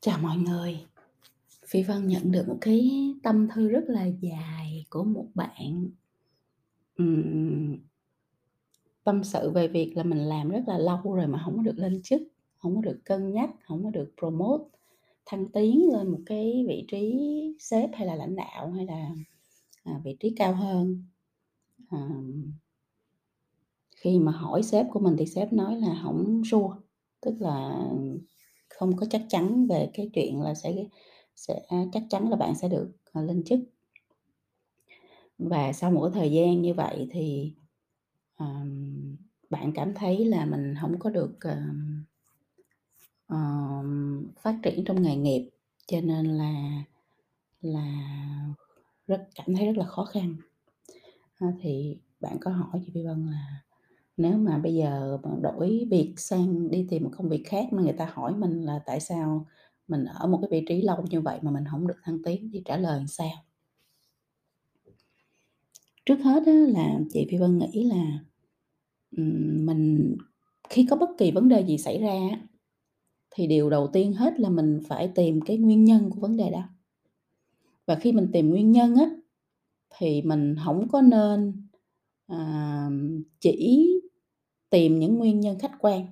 Chào mọi người. Phi Vân nhận được một cái tâm thư rất là dài của một bạn. uhm, Tâm sự về việc là mình làm rất là lâu rồi mà không có được lên chức, không có được cân nhắc, không có được promote, thăng tiến lên một cái vị trí sếp hay là lãnh đạo, hay là, à, vị trí cao hơn. à, Khi mà hỏi sếp của mình thì sếp nói là không sure, tức là không có chắc chắn về cái chuyện là sẽ sẽ à, chắc chắn là bạn sẽ được, à, lên chức. Và sau một cái thời gian như vậy thì, um, bạn cảm thấy là mình không có được, um, um, phát triển trong nghề nghiệp, cho nên là là rất cảm thấy rất là khó khăn. à, thì bạn có hỏi chị Phi Vân là nếu mà bây giờ đổi việc sang đi tìm một công việc khác mà người ta hỏi mình là tại sao mình ở một cái vị trí lâu như vậy mà mình không được thăng tiến thì trả lời sao? Trước hết á là chị Phi Vân nghĩ là, mình khi có bất kỳ vấn đề gì xảy ra thì điều đầu tiên hết là mình phải tìm cái nguyên nhân của vấn đề đó. Và khi mình tìm nguyên nhân á, thì mình không có nên, à, chỉ tìm những nguyên nhân khách quan.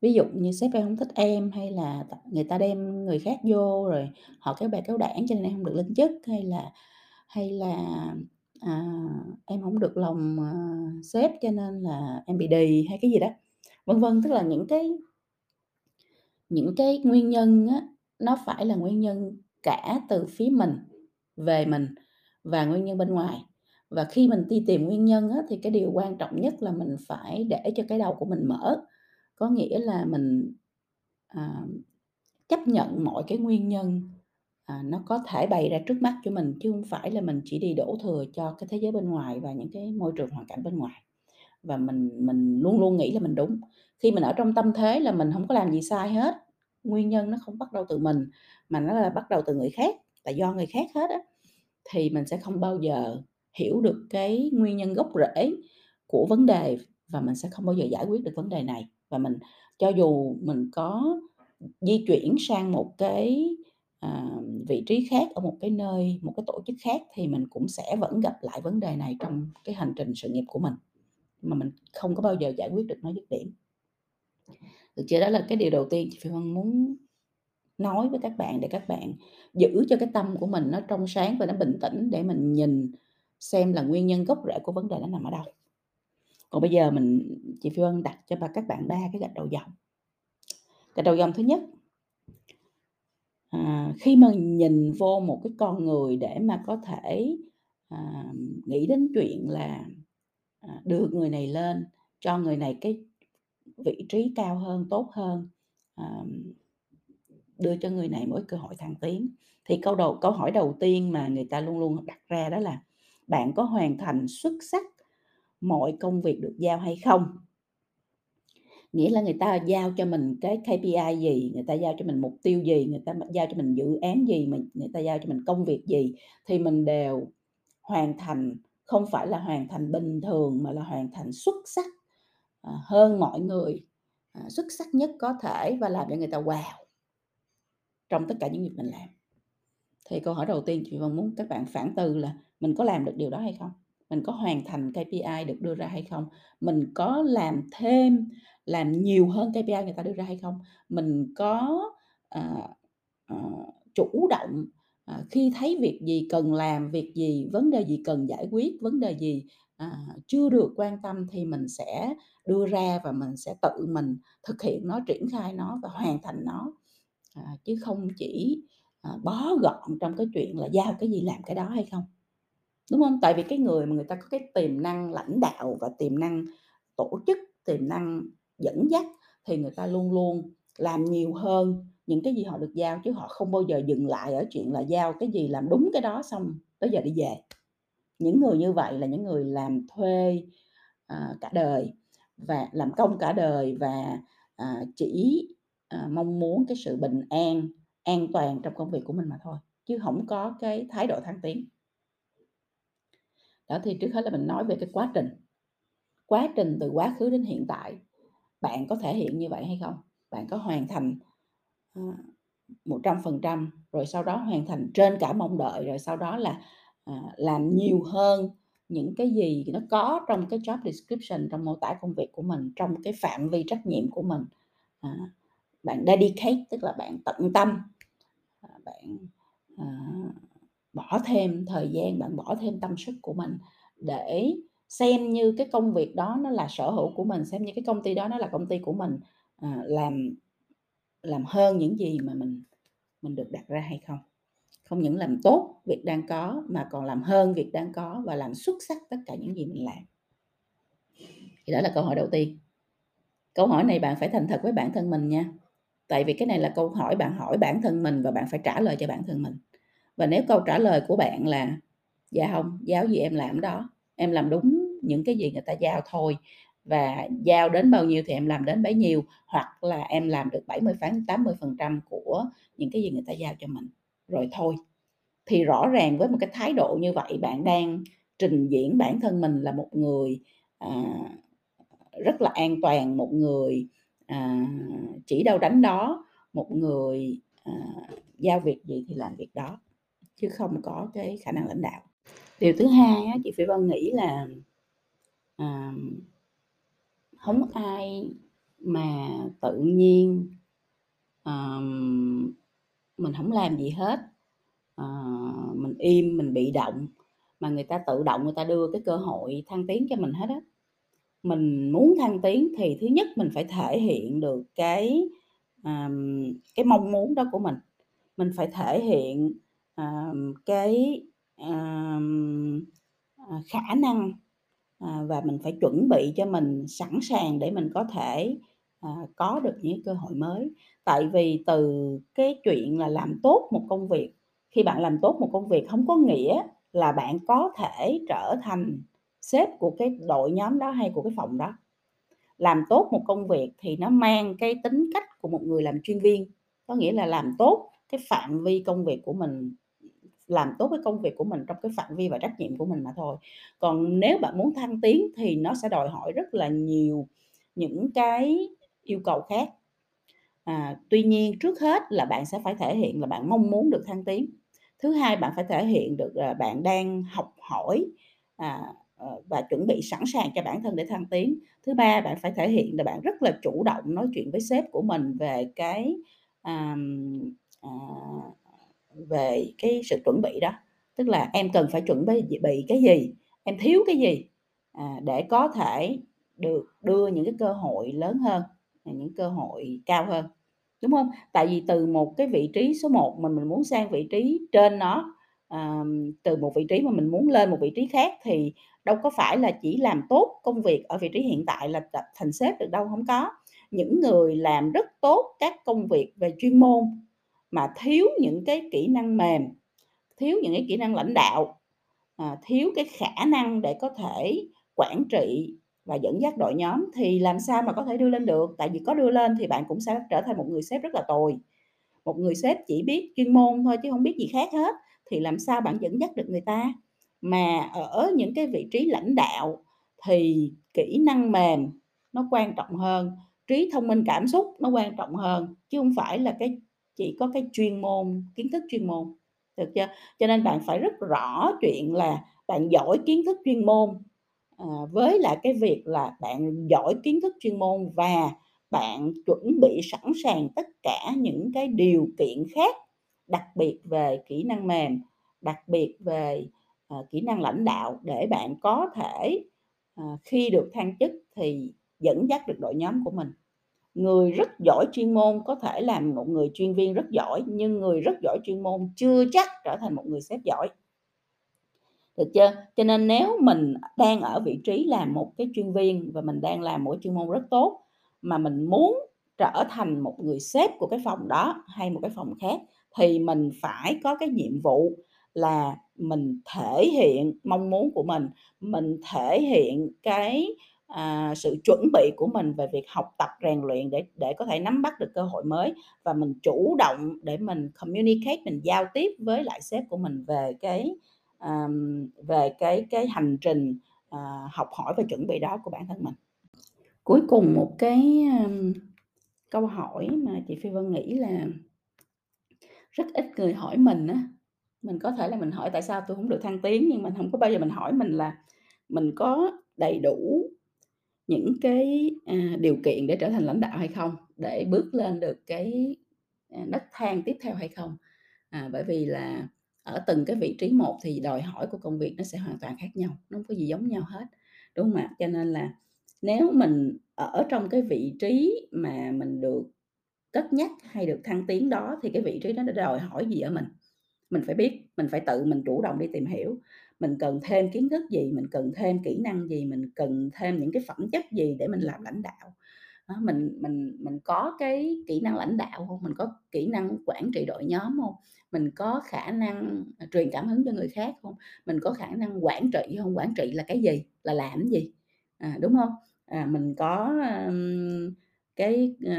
Ví dụ như sếp em không thích em, hay là người ta đem người khác vô rồi họ kéo bè kéo đảng cho nên em không được lên chức, hay là hay là, à, em không được lòng, à, sếp cho nên là em bị đì hay cái gì đó, vân vân. Tức là những cái những cái nguyên nhân á, nó phải là nguyên nhân cả từ phía mình, về mình và nguyên nhân bên ngoài. Và khi mình đi tìm nguyên nhân á, thì cái điều quan trọng nhất là mình phải để cho cái đầu của mình mở, có nghĩa là mình, à, chấp nhận mọi cái nguyên nhân, à, nó có thể bày ra trước mắt cho mình, chứ không phải là mình chỉ đi đổ thừa cho cái thế giới bên ngoài và những cái môi trường hoàn cảnh bên ngoài. Và mình mình luôn luôn nghĩ là mình đúng. Khi mình ở trong tâm thế là mình không có làm gì sai hết, nguyên nhân nó không bắt đầu từ mình, mà nó là bắt đầu từ người khác, là do người khác hết á, thì mình sẽ không bao giờ hiểu được cái nguyên nhân gốc rễ của vấn đề và mình sẽ không bao giờ giải quyết được vấn đề này. Và mình cho dù mình có di chuyển sang một cái, à, vị trí khác ở một cái nơi, một cái tổ chức khác thì mình cũng sẽ vẫn gặp lại vấn đề này trong cái hành trình sự nghiệp của mình, mà mình không có bao giờ giải quyết được nó dứt điểm. Được chưa? Đó là cái điều đầu tiên chị Phi Vân muốn nói với các bạn để các bạn giữ cho cái tâm của mình nó trong sáng và nó bình tĩnh để mình nhìn xem là nguyên nhân gốc rễ của vấn đề nó nằm ở đâu. Còn bây giờ mình chị Phi Vân đặt cho bà các bạn ba cái gạch đầu dòng. Gạch đầu dòng thứ nhất à, khi mà nhìn vô một cái con người để mà có thể, à, nghĩ đến chuyện là, à, đưa người này lên, cho người này cái vị trí cao hơn, tốt hơn, à, đưa cho người này mỗi cơ hội thăng tiến, thì câu đầu câu hỏi đầu tiên mà người ta luôn luôn đặt ra đó là "Bạn có hoàn thành xuất sắc mọi công việc được giao hay không?" Nghĩa là người ta giao cho mình cái KPI gì, người ta giao cho mình mục tiêu gì, người ta giao cho mình dự án gì, mình người ta giao cho mình công việc gì thì mình đều hoàn thành, không phải là hoàn thành bình thường mà là hoàn thành xuất sắc, à, hơn mọi người, à, xuất sắc nhất có thể và làm cho người ta wow trong tất cả những việc mình làm. Thì câu hỏi đầu tiên chị Vân muốn các bạn phản tư là mình có làm được điều đó hay không? Mình có hoàn thành KPI được đưa ra hay không? Mình có làm thêm, làm nhiều hơn KPI người ta đưa ra hay không? Mình có, ờ, ờ, chủ động, ờ, khi thấy việc gì cần làm, việc gì vấn đề gì cần giải quyết, vấn đề gì, à, chưa được quan tâm thì mình sẽ đưa ra và mình sẽ tự mình thực hiện nó, triển khai nó và hoàn thành nó, à, chứ không chỉ, à, bó gọn trong cái chuyện là giao cái gì làm cái đó hay không, đúng không? Tại vì cái người mà người ta có cái tiềm năng lãnh đạo và tiềm năng tổ chức, tiềm năng dẫn dắt thì người ta luôn luôn làm nhiều hơn những cái gì họ được giao, chứ họ không bao giờ dừng lại ở chuyện là giao cái gì làm đúng cái đó xong tới giờ đi về. Những người như vậy là những người làm thuê, à, cả đời và làm công cả đời và, à, chỉ, à, mong muốn cái sự bình an, an toàn trong công việc của mình mà thôi, chứ không có cái thái độ thăng tiến. Đó, thì trước hết là mình nói về cái quá trình, quá trình từ quá khứ đến hiện tại, bạn có thể hiện như vậy hay không? Bạn có hoàn thành, ờ, một trăm phần trăm rồi sau đó hoàn thành trên cả mong đợi, rồi sau đó là, ờ, làm nhiều hơn những cái gì nó có trong cái job description, trong mô tả công việc của mình, trong cái phạm vi trách nhiệm của mình. À, bạn dedicate tức là bạn tận tâm, à, bạn, à, bỏ thêm thời gian, bạn bỏ thêm tâm sức của mình để xem như cái công việc đó nó là sở hữu của mình, xem như cái công ty đó nó là công ty của mình, à, làm làm hơn những gì mà mình mình được đặt ra hay không. Không những làm tốt việc đang có mà còn làm hơn việc đang có và làm xuất sắc tất cả những gì mình làm. Thì đó là câu hỏi đầu tiên. Câu hỏi này bạn phải thành thật với bản thân mình nha. Tại vì cái này là câu hỏi bạn hỏi bản thân mình và bạn phải trả lời cho bản thân mình. Và nếu câu trả lời của bạn là "Dạ không giáo gì em làm đó, em làm đúng những cái gì người ta giao thôi và giao đến bao nhiêu thì em làm đến bấy nhiêu, hoặc là em làm được 70 phán 80% của những cái gì người ta giao cho mình, rồi thôi." Thì rõ ràng với một cái thái độ như vậy, bạn đang trình diễn bản thân mình là một người, à, rất là an toàn, một người, à, chỉ đâu đánh đó, một người, à, giao việc gì thì làm việc đó, chứ không có cái khả năng lãnh đạo. Điều thứ hai á, chị phải Vân nghĩ là, à, không ai mà tự nhiên, à, mình không làm gì hết, à, mình im, mình bị động, mà người ta tự động người ta đưa cái cơ hội thăng tiến cho mình hết á. Mình muốn thăng tiến thì thứ nhất mình phải thể hiện được cái, ờm, cái mong muốn đó của mình, mình phải thể hiện, cái, ờ, khả năng, ờ, và mình phải chuẩn bị cho mình sẵn sàng để mình có thể, ờ, có được những cơ hội mới. Tại vì từ cái chuyện là làm tốt một công việc, khi bạn làm tốt một công việc không có nghĩa là bạn có thể trở thành sếp của cái đội nhóm đó hay của cái phòng đó. Làm tốt một công việc thì nó mang cái tính cách của một người làm chuyên viên, có nghĩa là làm tốt cái phạm vi công việc của mình, làm tốt cái công việc của mình trong cái phạm vi và trách nhiệm của mình mà thôi. Còn nếu bạn muốn thăng tiến thì nó sẽ đòi hỏi rất là nhiều những cái yêu cầu khác. À, tuy nhiên trước hết là bạn sẽ phải thể hiện là bạn mong muốn được thăng tiến. Thứ hai, bạn phải thể hiện được là bạn đang học hỏi, à, ờ, và chuẩn bị sẵn sàng cho bản thân để thăng tiến. Thứ ba, bạn phải thể hiện là bạn rất là chủ động nói chuyện với sếp của mình về cái, à, à, về cái sự chuẩn bị đó. Tức là em cần phải chuẩn bị bị cái gì, em thiếu cái gì, à, để có thể được đưa những cái cơ hội lớn hơn, à, những cơ hội cao hơn, đúng không? Tại vì từ một cái vị trí số 1 mà mình muốn sang vị trí trên nó, à, từ một vị trí mà mình muốn lên một vị trí khác thì đâu có phải là chỉ làm tốt công việc ở vị trí hiện tại là thành sếp được đâu, không có. Những người làm rất tốt các công việc về chuyên môn mà thiếu những cái kỹ năng mềm, thiếu những cái kỹ năng lãnh đạo, à, thiếu cái khả năng để có thể quản trị và dẫn dắt đội nhóm thì làm sao mà có thể đưa lên được. Tại vì có đưa lên thì bạn cũng sẽ trở thành một người sếp rất là tồi. Một người sếp chỉ biết chuyên môn thôi chứ không biết gì khác hết, thì làm sao bạn dẫn dắt được người ta. Mà ở những cái vị trí lãnh đạo thì kỹ năng mềm nó quan trọng hơn, trí thông minh cảm xúc nó quan trọng hơn, chứ không phải là cái chỉ có cái chuyên môn, kiến thức chuyên môn, được chưa? Cho nên bạn phải rất rõ chuyện là bạn giỏi kiến thức chuyên môn, à, với lại cái việc là bạn giỏi kiến thức chuyên môn và bạn chuẩn bị sẵn sàng tất cả những cái điều kiện khác, đặc biệt về kỹ năng mềm, đặc biệt về, à, kỹ năng lãnh đạo để bạn có thể, à, khi được thăng chức thì dẫn dắt được đội nhóm của mình. Người rất giỏi chuyên môn có thể làm một người chuyên viên rất giỏi, nhưng người rất giỏi chuyên môn chưa chắc trở thành một người sếp giỏi. Được chưa? Cho nên nếu mình đang ở vị trí làm một cái chuyên viên và mình đang làm mỗi chuyên môn rất tốt, mà mình muốn trở thành một người sếp của cái phòng đó hay một cái phòng khác thì mình phải có cái nhiệm vụ là mình thể hiện mong muốn của mình, mình thể hiện cái, à, sự chuẩn bị của mình về việc học tập, rèn luyện để để có thể nắm bắt được cơ hội mới và mình chủ động để mình communicate, mình giao tiếp với lại sếp của mình về cái, um, về cái cái hành trình, uh, học hỏi và chuẩn bị đó của bản thân mình. Cuối cùng một cái, um, câu hỏi mà chị Phi Vân nghĩ là rất ít người hỏi mình á, mình có thể là mình hỏi tại sao tôi không được thăng tiến, nhưng mình không có bao giờ mình hỏi mình là mình có đầy đủ những cái, à, điều kiện để trở thành lãnh đạo hay không, để bước lên được cái, à, nấc thang tiếp theo hay không. À, bởi vì là ở từng cái vị trí một thì đòi hỏi của công việc nó sẽ hoàn toàn khác nhau, nó hông có gì giống nhau hết, đúng hông ạ? Cho nên là nếu mình ở trong cái vị trí mà mình được cất nhắc hay được thăng tiến đó thì cái vị trí đó nó đòi hỏi gì ở mình? Mình phải biết, mình phải tự mình chủ động đi tìm hiểu, mình cần thêm kiến thức gì, mình cần thêm kỹ năng gì, mình cần thêm những cái phẩm chất gì để mình làm lãnh đạo. Đó, mình mình mình có cái kỹ năng lãnh đạo hông? Mình có kỹ năng quản trị đội nhóm hông? Mình có khả năng, à, truyền cảm hứng cho người khác hông? Mình có khả năng quản trị hông? Quản trị là cái gì? Là làm gì? À, đúng hông? À, mình có, ờm, cái, ờ,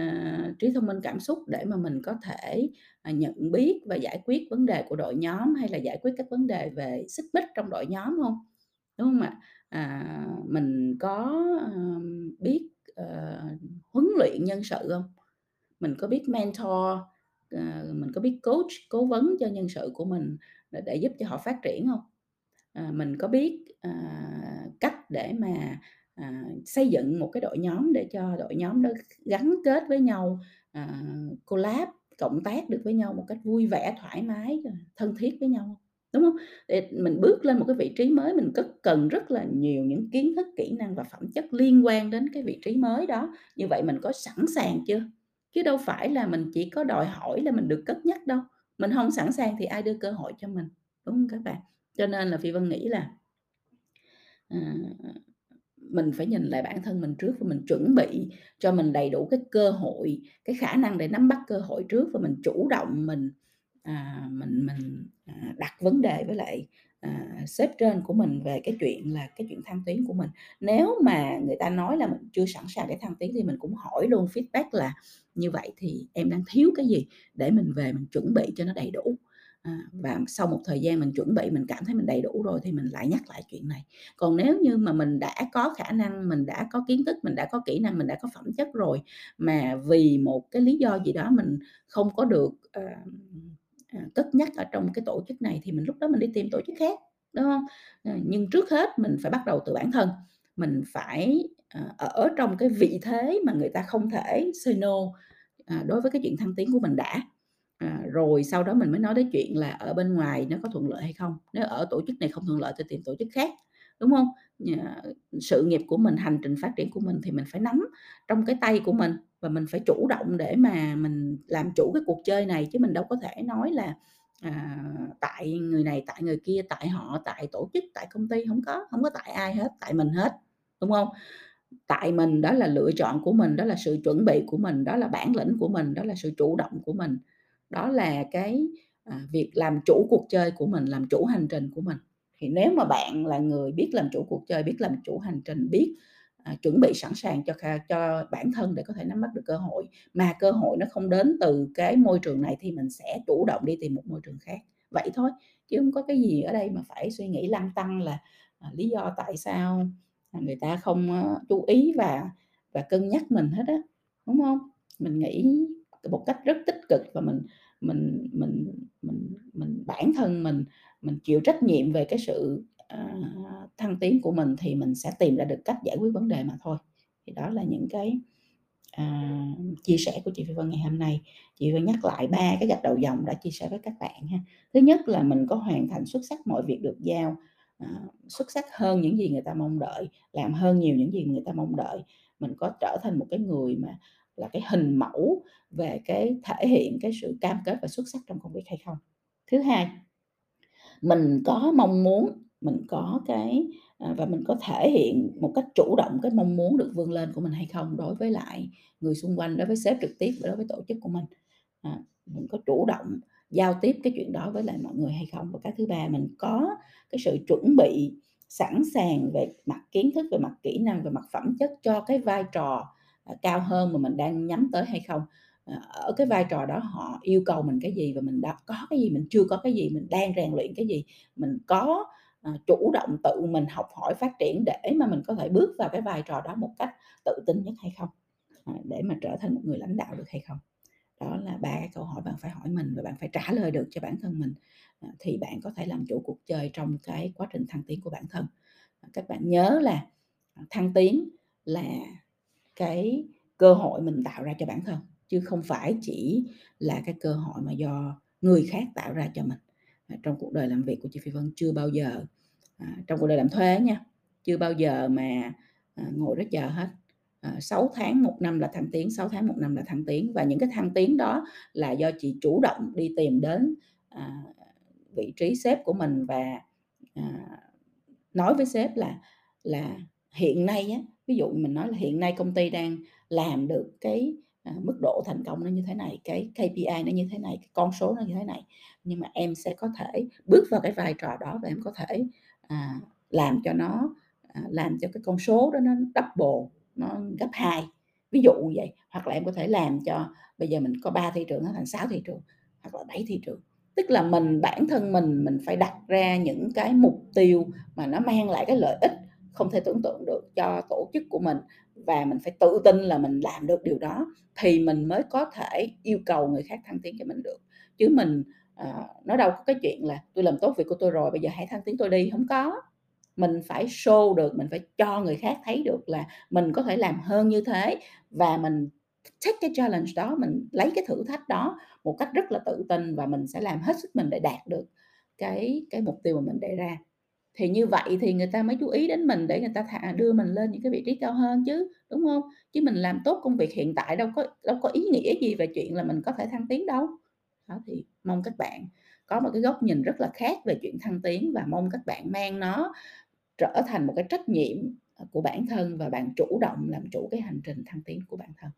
trí thông minh cảm xúc để mà mình có thể, à, nhận biết và giải quyết vấn đề của đội nhóm, hay là giải quyết các vấn đề về xích mích trong đội nhóm không? Đúng không ạ? À, mình có, biết, uh, huấn luyện nhân sự không? Mình có biết mentor, uh, mình có biết coach, cố vấn cho nhân sự của mình để để giúp cho họ phát triển không? À, mình có biết, uh, cách để mà, à, xây dựng một cái đội nhóm để cho đội nhóm đó gắn kết với nhau, à, collab, cộng tác được với nhau một cách vui vẻ, thoải mái, thân thiết với nhau? Đúng không? Để mình bước lên một cái vị trí mới mình cất cần rất là nhiều những kiến thức, kỹ năng và phẩm chất liên quan đến cái vị trí mới đó, như vậy mình có sẵn sàng chưa? Chứ đâu phải là mình chỉ có đòi hỏi là mình được cất nhắc đâu, mình không sẵn sàng thì ai đưa cơ hội cho mình, đúng không các bạn? Cho nên là Phi Vân nghĩ là à, mình phải nhìn lại bản thân mình trước và mình chuẩn bị cho mình đầy đủ cái cơ hội, cái khả năng để nắm bắt cơ hội trước và mình chủ động mình, à, mình mình, à, đặt vấn đề với lại, à, sếp trên của mình về cái chuyện là cái chuyện thăng tiến của mình. Nếu mà người ta nói là mình chưa sẵn sàng để thăng tiến thì mình cũng hỏi luôn feedback là "Như vậy thì em đang thiếu cái gì?" để mình về mình chuẩn bị cho nó đầy đủ. À, và sau một thời gian mình chuẩn bị, mình cảm thấy mình đầy đủ rồi thì mình lại nhắc lại chuyện này. Còn nếu như mà mình đã có khả năng, mình đã có kiến thức, mình đã có kỹ năng, mình đã có phẩm chất rồi, mà vì một cái lý do gì đó mình không có được, ờ, à, cất nhắc ở trong cái tổ chức này thì mình lúc đó mình đi tìm tổ chức khác, đúng không ờ, nhưng trước hết mình phải bắt đầu từ bản thân, mình phải, ờ, ở trong cái vị thế mà người ta không thể say no, đối với cái chuyện thăng tiến của mình đã. À, rồi sau đó mình mới nói đến chuyện là ở bên ngoài nó có thuận lợi hay không, nếu ở tổ chức này không thuận lợi thì tìm tổ chức khác, đúng không? Sự nghiệp của mình, hành trình phát triển của mình thì mình phải nắm trong cái tay của mình và mình phải chủ động để mà mình làm chủ cái cuộc chơi này, chứ mình đâu có thể nói là, à, tại người này, tại người kia, tại họ, tại tổ chức, tại công ty, không có, không có tại ai hết, tại mình hết, đúng không? Tại mình đó là lựa chọn của mình, đó là sự chuẩn bị của mình, đó là bản lĩnh của mình, đó là sự chủ động của mình, đó là cái, à, việc làm chủ cuộc chơi của mình, làm chủ hành trình của mình. Thì nếu mà bạn là người biết làm chủ cuộc chơi, biết làm chủ hành trình, biết, à, chuẩn bị sẵn sàng cho kha cho bản thân để có thể nắm bắt được cơ hội, mà cơ hội nó không đến từ cái môi trường này thì mình sẽ chủ động đi tìm một môi trường khác, vậy thôi, chứ không có cái gì ở đây mà phải suy nghĩ lăng tăng là, à, lý do tại sao, người ta không, uh, chú ý và và cân nhắc mình hết á, đúng không? Mình nghĩ một cách rất tích cực và mình mình mình mình mình bản thân mình mình chịu trách nhiệm về cái sự, à, thăng tiến của mình thì mình sẽ tìm ra được cách giải quyết vấn đề mà thôi. Thì đó là những cái, uh, chia sẻ của chị Phi Vân ngày hôm nay. Chị Vân nhắc lại ba cái gạch đầu dòng đã chia sẻ với các bạn ha. Thứ nhất là mình có hoàn thành xuất sắc mọi việc được giao, uh, xuất sắc hơn những gì người ta mong đợi, làm hơn nhiều những gì người ta mong đợi. Mình có trở thành một cái người mà là cái hình mẫu về cái thể hiện cái sự cam kết và xuất sắc trong công việc hay không. Thứ hai, mình có mong muốn, mình có cái, à, và mình có thể hiện một cách chủ động cái mong muốn được vươn lên của mình hay không đối với lại người xung quanh, đối với sếp trực tiếp và đối với tổ chức của mình. À, mình có chủ động giao tiếp cái chuyện đó với lại mọi người hay không. Và cái thứ ba, mình có cái sự chuẩn bị sẵn sàng về mặt kiến thức, về mặt kỹ năng, về mặt phẩm chất cho cái vai trò, Ờ, cao hơn mà mình đang nhắm tới hay không. Ờ, ở cái vai trò đó họ yêu cầu mình cái gì và mình đã có cái gì, mình chưa có cái gì, mình đang rèn luyện cái gì, mình có, ờ, chủ động tự mình học hỏi phát triển để mà mình có thể bước vào cái vai trò đó một cách tự tin nhất hay không, để mà trở thành một người lãnh đạo được hay không. đó là ba cái câu hỏi bạn phải hỏi mình và bạn phải trả lời được cho bản thân mình, thì bạn có thể làm chủ cuộc chơi trong cái quá trình thăng tiến của bản thân. Các bạn nhớ là, thăng tiến là cái cơ hội mình tạo ra cho bản thân, chứ không phải chỉ là cái cơ hội mà do người khác tạo ra cho mình. À, trong cuộc đời làm việc của chị Phi Vân chưa bao giờ, à, trong cuộc đời làm thuê nha, chưa bao giờ mà, à, ngồi đó chờ hết. À, 6 tháng, một năm là thăng tiến, 6 tháng, một năm là thăng tiến và những cái thăng tiến đó là do chị chủ động đi tìm đến, à, vị trí sếp của mình và, à, nói với sếp là là hiện nay á, ví dụ mình nói là hiện nay công ty đang làm được cái, à, mức độ thành công nó như thế này, cái KPI nó như thế này, cái con số nó như thế này, nhưng mà em sẽ có thể bước vào cái vai trò đó và em có thể, à, làm cho nó, à, làm cho cái con số đó nó double, nó gấp hai ví dụ như vậy. Hoặc là em có thể làm cho bây giờ mình có ba thị trường nó thành 6 thị trường, hoặc là 7 thị trường. Tức là mình bản thân mình, mình phải đặt ra những cái mục tiêu mà nó mang lại cái lợi ích không thể tưởng tượng được cho tổ chức của mình và mình phải tự tin là mình làm được điều đó thì mình mới có thể yêu cầu người khác thăng tiến cho mình được. Chứ mình, ờ, uh, nó đâu có cái chuyện là "Tôi làm tốt việc của tôi rồi, bây giờ hãy thăng tiến tôi đi", không có. Mình phải show được, mình phải cho người khác thấy được là mình có thể làm hơn như thế và mình take cái challenge đó, mình lấy cái thử thách đó một cách rất là tự tin và mình sẽ làm hết sức mình để đạt được cái cái mục tiêu mà mình đề ra. Thì như vậy thì người ta mới chú ý đến mình để người ta thả đưa mình lên những cái vị trí cao hơn chứ, đúng không Chứ mình làm tốt công việc hiện tại đâu có đâu có ý nghĩa gì về chuyện là mình có thể thăng tiến đâu. Đó, thì mong các bạn có một cái góc nhìn rất là khác về chuyện thăng tiến và mong các bạn mang nó trở thành một cái trách nhiệm, ờ, của bản thân và bạn chủ động làm chủ cái hành trình thăng tiến của bản thân.